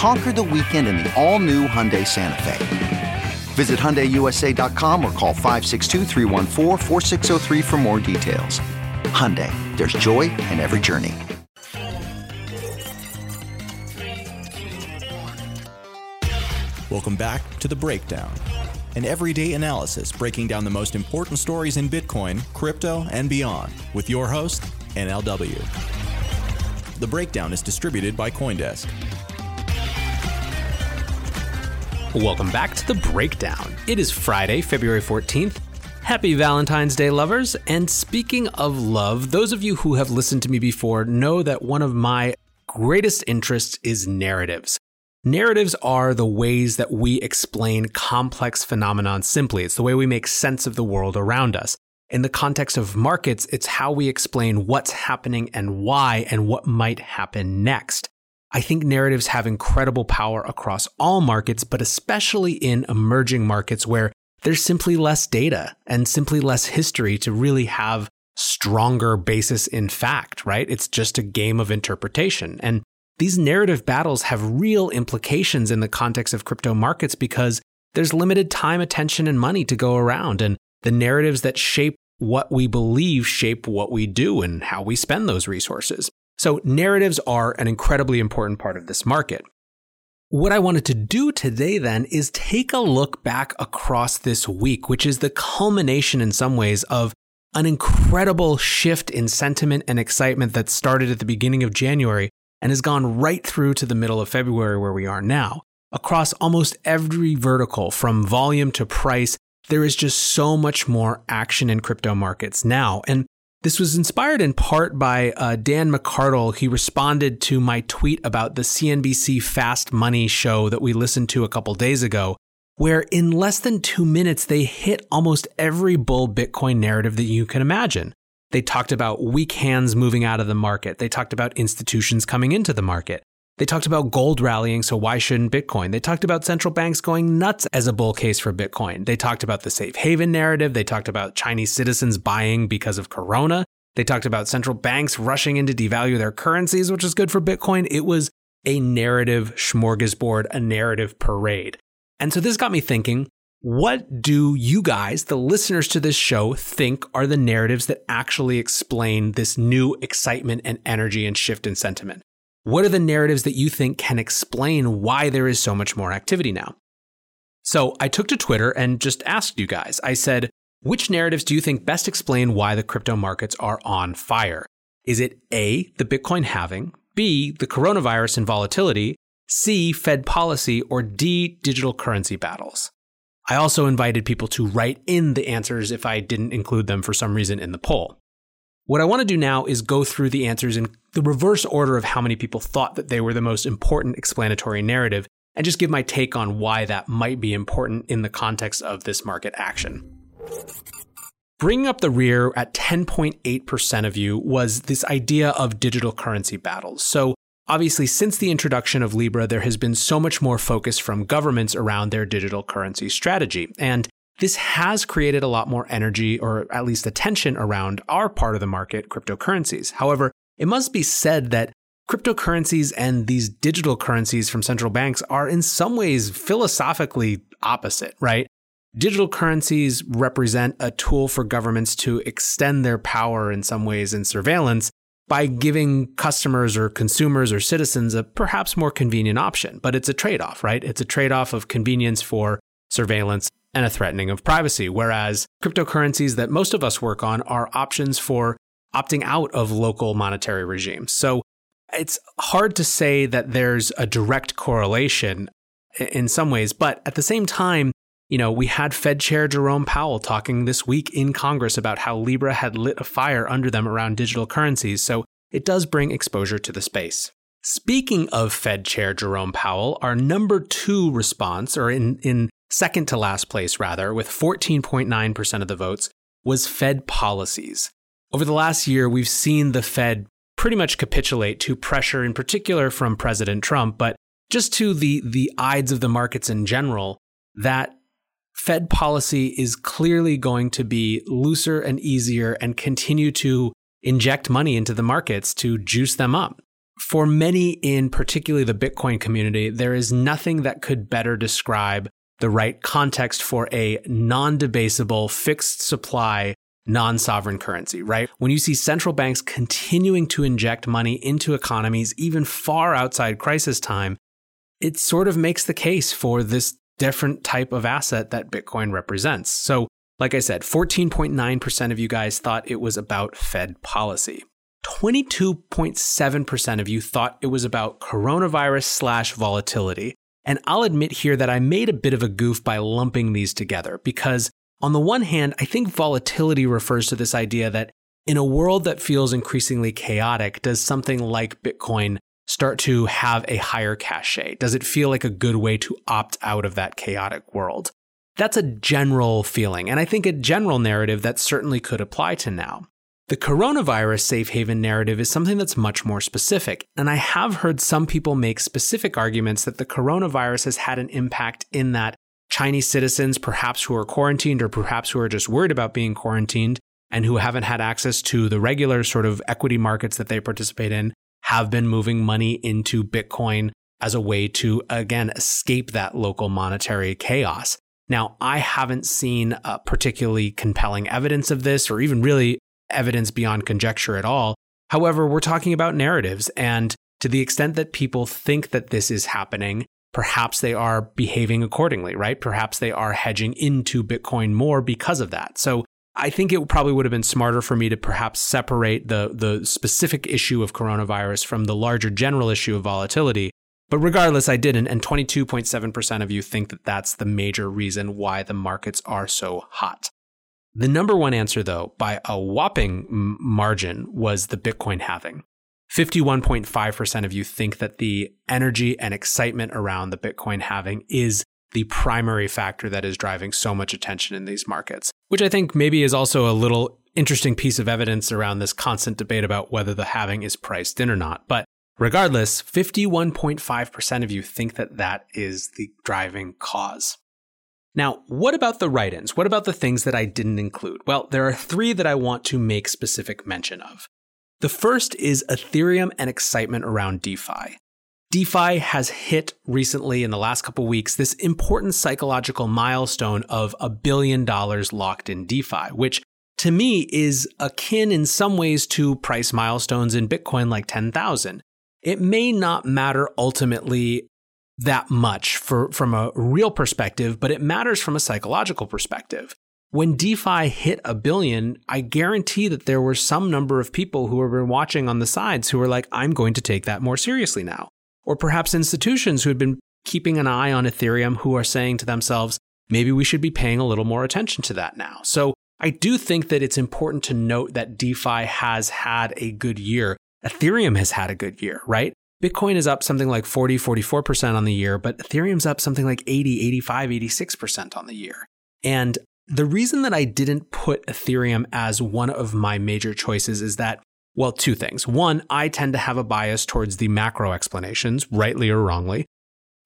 Conquer the weekend in the all-new Hyundai Santa Fe. Visit HyundaiUSA.com or call 562 for more details. Hyundai, there's joy in every journey. Welcome back to The Breakdown, an everyday analysis breaking down the most important stories in Bitcoin, crypto, and beyond with your host, NLW. The Breakdown is distributed by Coindesk. Welcome back to the breakdown. It is Friday, February 14th. Happy Valentine's Day, lovers. And speaking of love, those of you who have listened to me before know that one of my greatest interests is narratives. Narratives are the ways that we explain complex phenomena simply. It's the way we make sense of the world around us. In the context of markets, it's how we explain what's happening and why and what might happen next. I think narratives have incredible power across all markets, but especially in emerging markets where there's simply less data and simply less history to really have stronger basis in fact, right? It's just a game of interpretation. And these narrative battles have real implications in the context of crypto markets because there's limited time, attention, and money to go around. And the narratives that shape what we believe shape what we do and how we spend those resources. So, narratives are an incredibly important part of this market. What I wanted to do today then is take a look back across this week, which is the culmination in some ways of an incredible shift in sentiment and excitement that started at the beginning of January and has gone right through to the middle of February, where we are now. Across almost every vertical, from volume to price, there is just so much more action in crypto markets now. And this was inspired in part by uh, Dan McArdle. He responded to my tweet about the CNBC Fast Money show that we listened to a couple days ago, where in less than two minutes, they hit almost every bull Bitcoin narrative that you can imagine. They talked about weak hands moving out of the market. They talked about institutions coming into the market. They talked about gold rallying, so why shouldn't Bitcoin? They talked about central banks going nuts as a bull case for Bitcoin. They talked about the safe haven narrative. They talked about Chinese citizens buying because of Corona. They talked about central banks rushing in to devalue their currencies, which is good for Bitcoin. It was a narrative smorgasbord, a narrative parade. And so this got me thinking what do you guys, the listeners to this show, think are the narratives that actually explain this new excitement and energy and shift in sentiment? What are the narratives that you think can explain why there is so much more activity now? So I took to Twitter and just asked you guys. I said, which narratives do you think best explain why the crypto markets are on fire? Is it A, the Bitcoin halving, B, the coronavirus and volatility, C, Fed policy, or D, digital currency battles? I also invited people to write in the answers if I didn't include them for some reason in the poll. What I want to do now is go through the answers in the reverse order of how many people thought that they were the most important explanatory narrative and just give my take on why that might be important in the context of this market action. Bringing up the rear at 10.8% of you was this idea of digital currency battles. So, obviously, since the introduction of Libra, there has been so much more focus from governments around their digital currency strategy. And this has created a lot more energy or at least attention around our part of the market, cryptocurrencies. However, it must be said that cryptocurrencies and these digital currencies from central banks are in some ways philosophically opposite, right? Digital currencies represent a tool for governments to extend their power in some ways in surveillance by giving customers or consumers or citizens a perhaps more convenient option. But it's a trade off, right? It's a trade off of convenience for surveillance, and a threatening of privacy. Whereas cryptocurrencies that most of us work on are options for opting out of local monetary regimes. So it's hard to say that there's a direct correlation in some ways, but at the same time, you know, we had Fed Chair Jerome Powell talking this week in Congress about how Libra had lit a fire under them around digital currencies, so it does bring exposure to the space. Speaking of Fed Chair Jerome Powell, our number two response, or in, in second to last place rather, with 14.9% of the votes, was Fed policies. Over the last year, we've seen the Fed pretty much capitulate to pressure, in particular from President Trump, but just to the, the eyes of the markets in general, that Fed policy is clearly going to be looser and easier and continue to inject money into the markets to juice them up. For many in particularly the Bitcoin community, there is nothing that could better describe the right context for a non debasable fixed supply non sovereign currency, right? When you see central banks continuing to inject money into economies even far outside crisis time, it sort of makes the case for this different type of asset that Bitcoin represents. So, like I said, 14.9% of you guys thought it was about Fed policy. 22.7% of you thought it was about coronavirus slash volatility. And I'll admit here that I made a bit of a goof by lumping these together because, on the one hand, I think volatility refers to this idea that in a world that feels increasingly chaotic, does something like Bitcoin start to have a higher cachet? Does it feel like a good way to opt out of that chaotic world? That's a general feeling, and I think a general narrative that certainly could apply to now. The coronavirus safe haven narrative is something that's much more specific, and I have heard some people make specific arguments that the coronavirus has had an impact in that Chinese citizens, perhaps who are quarantined or perhaps who are just worried about being quarantined and who haven't had access to the regular sort of equity markets that they participate in, have been moving money into Bitcoin as a way to, again, escape that local monetary chaos. Now, I haven't seen particularly compelling evidence of this or even really evidence beyond conjecture at all. However, we're talking about narratives, and to the extent that people think that this is happening, perhaps they are behaving accordingly, right? Perhaps they are hedging into Bitcoin more because of that. So I think it probably would have been smarter for me to perhaps separate the the specific issue of coronavirus from the larger general issue of volatility. But regardless, I didn't, and 22.7% of you think that that's the major reason why the markets are so hot. The number one answer, though, by a whopping margin, was the Bitcoin halving. 51.5% of you think that the energy and excitement around the Bitcoin halving is the primary factor that is driving so much attention in these markets, which I think maybe is also a little interesting piece of evidence around this constant debate about whether the halving is priced in or not. But regardless, 51.5% of you think that that is the driving cause. Now, what about the write ins? What about the things that I didn't include? Well, there are three that I want to make specific mention of. The first is Ethereum and excitement around DeFi. DeFi has hit recently in the last couple weeks this important psychological milestone of a billion dollars locked in DeFi, which to me is akin in some ways to price milestones in Bitcoin like 10,000. It may not matter ultimately that much for, from a real perspective, but it matters from a psychological perspective. When DeFi hit a billion, I guarantee that there were some number of people who have been watching on the sides who were like, I'm going to take that more seriously now or perhaps institutions who had been keeping an eye on Ethereum who are saying to themselves, maybe we should be paying a little more attention to that now. So I do think that it's important to note that DeFi has had a good year. Ethereum has had a good year, right? Bitcoin is up something like 40, 44% on the year, but Ethereum's up something like 80, 85, 86% on the year. And the reason that I didn't put Ethereum as one of my major choices is that well, two things. One, I tend to have a bias towards the macro explanations, rightly or wrongly.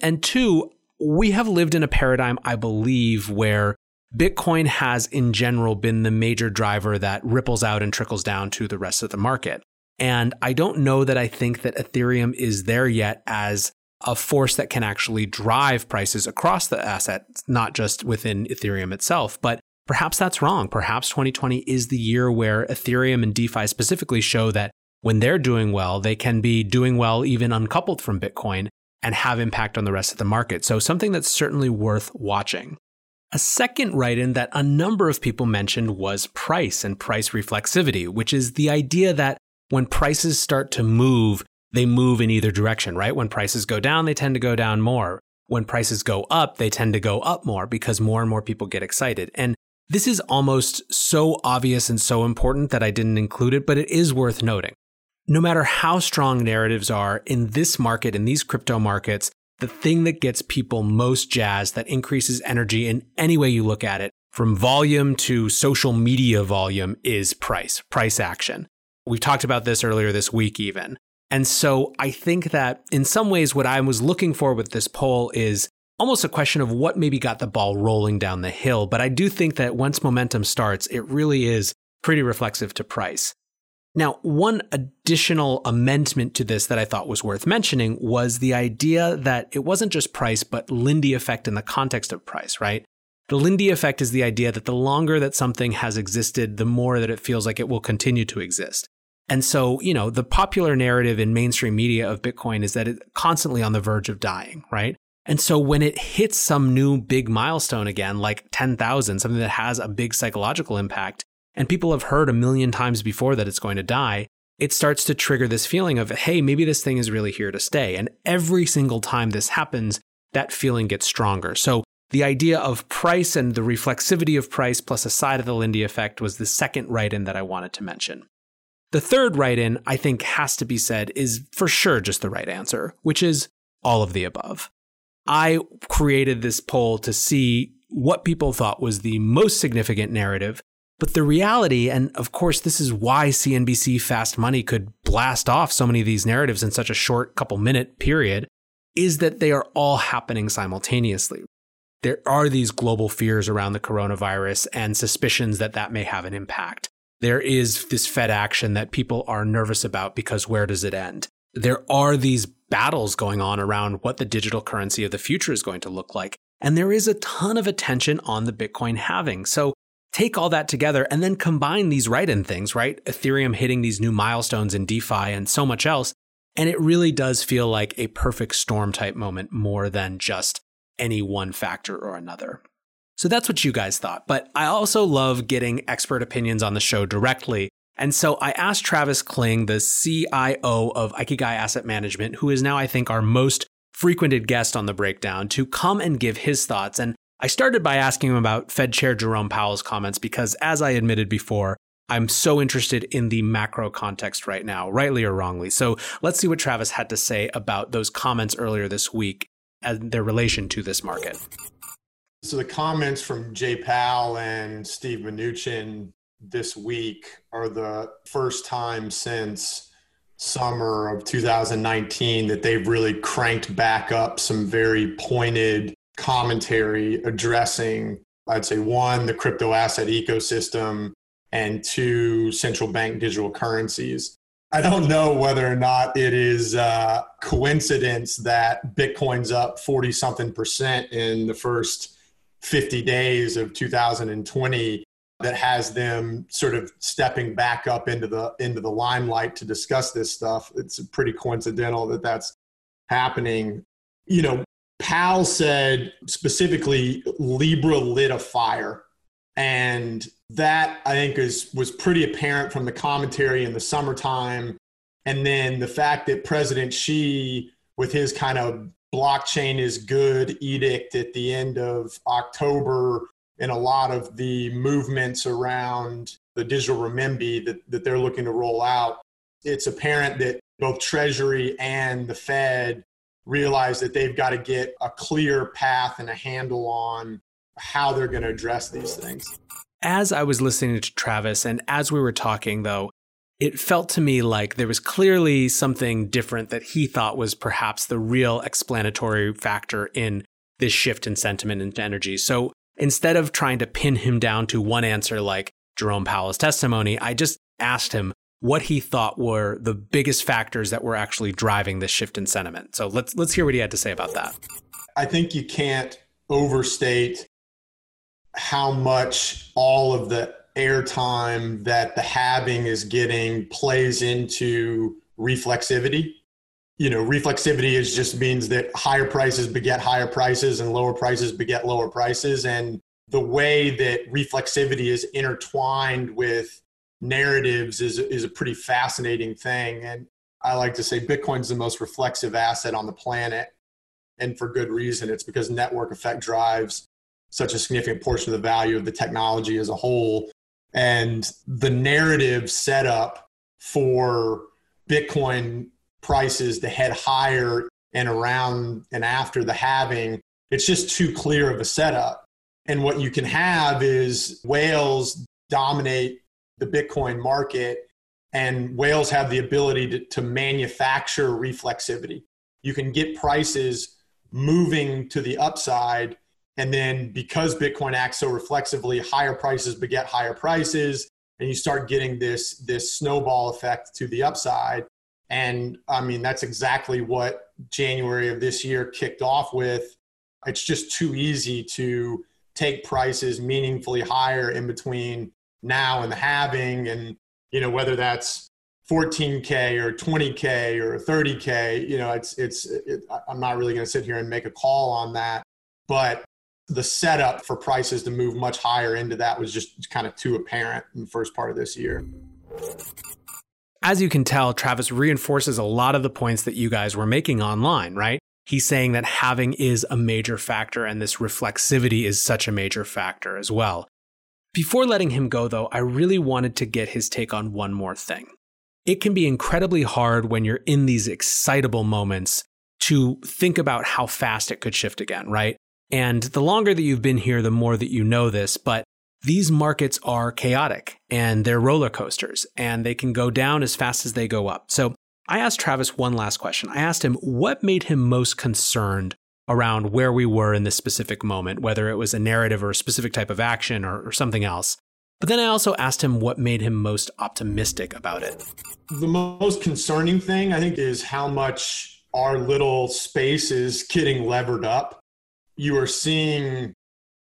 And two, we have lived in a paradigm, I believe, where Bitcoin has in general been the major driver that ripples out and trickles down to the rest of the market. And I don't know that I think that Ethereum is there yet as a force that can actually drive prices across the asset, not just within Ethereum itself, but Perhaps that's wrong. Perhaps 2020 is the year where Ethereum and DeFi specifically show that when they're doing well, they can be doing well even uncoupled from Bitcoin and have impact on the rest of the market. So something that's certainly worth watching. A second write in that a number of people mentioned was price and price reflexivity, which is the idea that when prices start to move, they move in either direction, right? When prices go down, they tend to go down more. When prices go up, they tend to go up more because more and more people get excited. And this is almost so obvious and so important that I didn't include it, but it is worth noting. No matter how strong narratives are in this market, in these crypto markets, the thing that gets people most jazzed, that increases energy in any way you look at it, from volume to social media volume, is price, price action. We talked about this earlier this week, even. And so I think that in some ways, what I was looking for with this poll is almost a question of what maybe got the ball rolling down the hill. But I do think that once momentum starts, it really is pretty reflexive to price. Now, one additional amendment to this that I thought was worth mentioning was the idea that it wasn't just price, but Lindy effect in the context of price, right? The Lindy effect is the idea that the longer that something has existed, the more that it feels like it will continue to exist. And so, you know, the popular narrative in mainstream media of Bitcoin is that it's constantly on the verge of dying, right? And so when it hits some new big milestone again, like 10,000, something that has a big psychological impact, and people have heard a million times before that it's going to die, it starts to trigger this feeling of, hey, maybe this thing is really here to stay. And every single time this happens, that feeling gets stronger. So the idea of price and the reflexivity of price plus a side of the Lindy effect was the second write in that I wanted to mention. The third write in, I think, has to be said is for sure just the right answer, which is all of the above. I created this poll to see what people thought was the most significant narrative but the reality, and of course, this is why CNBC Fast Money could blast off so many of these narratives in such a short couple minute period, is that they are all happening simultaneously. There are these global fears around the coronavirus and suspicions that that may have an impact. There is this Fed action that people are nervous about because where does it end? There are these battles going on around what the digital currency of the future is going to look like. And there is a ton of attention on the Bitcoin halving. So take all that together and then combine these write in things, right? Ethereum hitting these new milestones in DeFi and so much else. And it really does feel like a perfect storm type moment more than just any one factor or another. So that's what you guys thought. But I also love getting expert opinions on the show directly. And so I asked Travis Kling, the CIO of Ikigai Asset Management, who is now, I think, our most frequented guest on the breakdown, to come and give his thoughts. And I started by asking him about Fed Chair Jerome Powell's comments because, as I admitted before, I'm so interested in the macro context right now, rightly or wrongly. So let's see what Travis had to say about those comments earlier this week and their relation to this market. So the comments from Jay Powell and Steve Mnuchin this week are the first time since summer of 2019 that they've really cranked back up some very pointed commentary addressing, I'd say, one, the crypto asset ecosystem, and two, central bank digital currencies. I don't know whether or not it is a coincidence that Bitcoin's up 40 something percent in the first 50 days of 2020 that has them sort of stepping back up into the into the limelight to discuss this stuff. It's pretty coincidental that that's happening. You know, Powell said specifically Libra lit a fire. And that I think is was pretty apparent from the commentary in the summertime. And then the fact that President Xi, with his kind of blockchain is good edict at the end of October, and a lot of the movements around the digital renminbi that, that they're looking to roll out, it's apparent that both Treasury and the Fed realize that they've got to get a clear path and a handle on how they're going to address these things. As I was listening to Travis and as we were talking, though, it felt to me like there was clearly something different that he thought was perhaps the real explanatory factor in this shift in sentiment and energy. So instead of trying to pin him down to one answer like Jerome Powell's testimony, I just asked him, what he thought were the biggest factors that were actually driving this shift in sentiment. So let's let's hear what he had to say about that. I think you can't overstate how much all of the airtime that the halving is getting plays into reflexivity. You know, reflexivity is just means that higher prices beget higher prices and lower prices beget lower prices. And the way that reflexivity is intertwined with narratives is, is a pretty fascinating thing. And I like to say Bitcoin's the most reflexive asset on the planet. And for good reason. It's because network effect drives such a significant portion of the value of the technology as a whole. And the narrative setup for Bitcoin prices to head higher and around and after the halving, it's just too clear of a setup. And what you can have is whales dominate the Bitcoin market, and whales have the ability to, to manufacture reflexivity. You can get prices moving to the upside. And then because Bitcoin acts so reflexively, higher prices beget higher prices. And you start getting this, this snowball effect to the upside. And I mean, that's exactly what January of this year kicked off with. It's just too easy to take prices meaningfully higher in between now and the halving. And, you know, whether that's 14K or 20K or 30K, you know, it's, it's, it, I'm not really going to sit here and make a call on that. But the setup for prices to move much higher into that was just kind of too apparent in the first part of this year. As you can tell, Travis reinforces a lot of the points that you guys were making online, right? He's saying that halving is a major factor and this reflexivity is such a major factor as well. Before letting him go, though, I really wanted to get his take on one more thing. It can be incredibly hard when you're in these excitable moments to think about how fast it could shift again, right? And the longer that you've been here, the more that you know this. But these markets are chaotic and they're roller coasters and they can go down as fast as they go up. So I asked Travis one last question. I asked him what made him most concerned around where we were in this specific moment, whether it was a narrative or a specific type of action or, or something else. But then I also asked him what made him most optimistic about it. The most concerning thing, I think, is how much our little space is getting levered up. You are seeing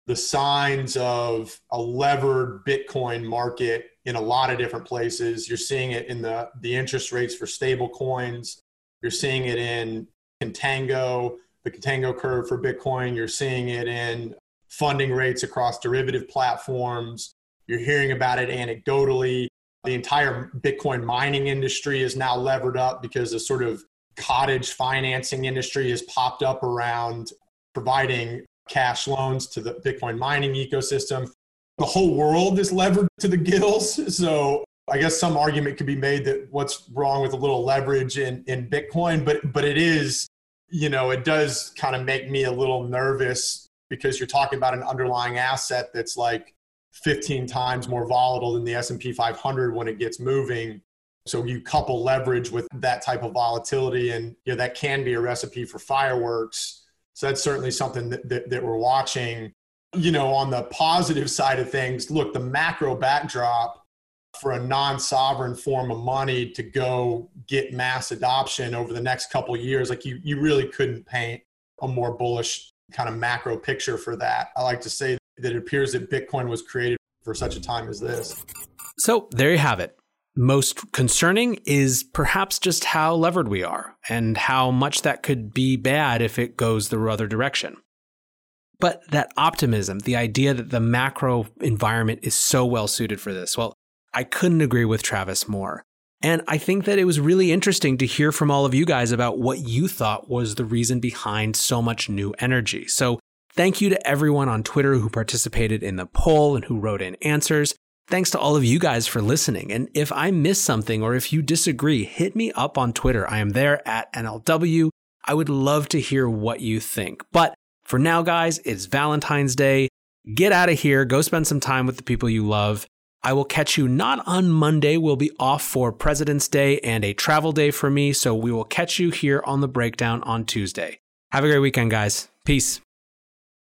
the signs of a levered Bitcoin market in a lot of different places. You're seeing it in the, the interest rates for stable coins. You're seeing it in contango, the contango curve for Bitcoin. You're seeing it in funding rates across derivative platforms. You're hearing about it anecdotally. The entire Bitcoin mining industry is now levered up because a sort of cottage financing industry has popped up around providing cash loans to the Bitcoin mining ecosystem. The whole world is levered to the gills. So I guess some argument could be made that what's wrong with a little leverage in, in Bitcoin, but but it is, you know, it does kind of make me a little nervous because you're talking about an underlying asset that's like 15 times more volatile than the S&P 500 when it gets moving. So you couple leverage with that type of volatility and you know that can be a recipe for fireworks so that's certainly something that, that, that we're watching. You know, on the positive side of things, look, the macro backdrop for a non-sovereign form of money to go get mass adoption over the next couple years, like you, you really couldn't paint a more bullish kind of macro picture for that. I like to say that it appears that Bitcoin was created for such a time as this. So there you have it most concerning is perhaps just how levered we are and how much that could be bad if it goes the other direction. But that optimism, the idea that the macro environment is so well suited for this, well, I couldn't agree with Travis more. And I think that it was really interesting to hear from all of you guys about what you thought was the reason behind so much new energy. So thank you to everyone on Twitter who participated in the poll and who wrote in answers. Thanks to all of you guys for listening. And if I miss something or if you disagree, hit me up on Twitter. I am there at NLW. I would love to hear what you think. But for now, guys, it's Valentine's Day. Get out of here. Go spend some time with the people you love. I will catch you not on Monday. We'll be off for President's Day and a travel day for me. So we will catch you here on the breakdown on Tuesday. Have a great weekend, guys. Peace.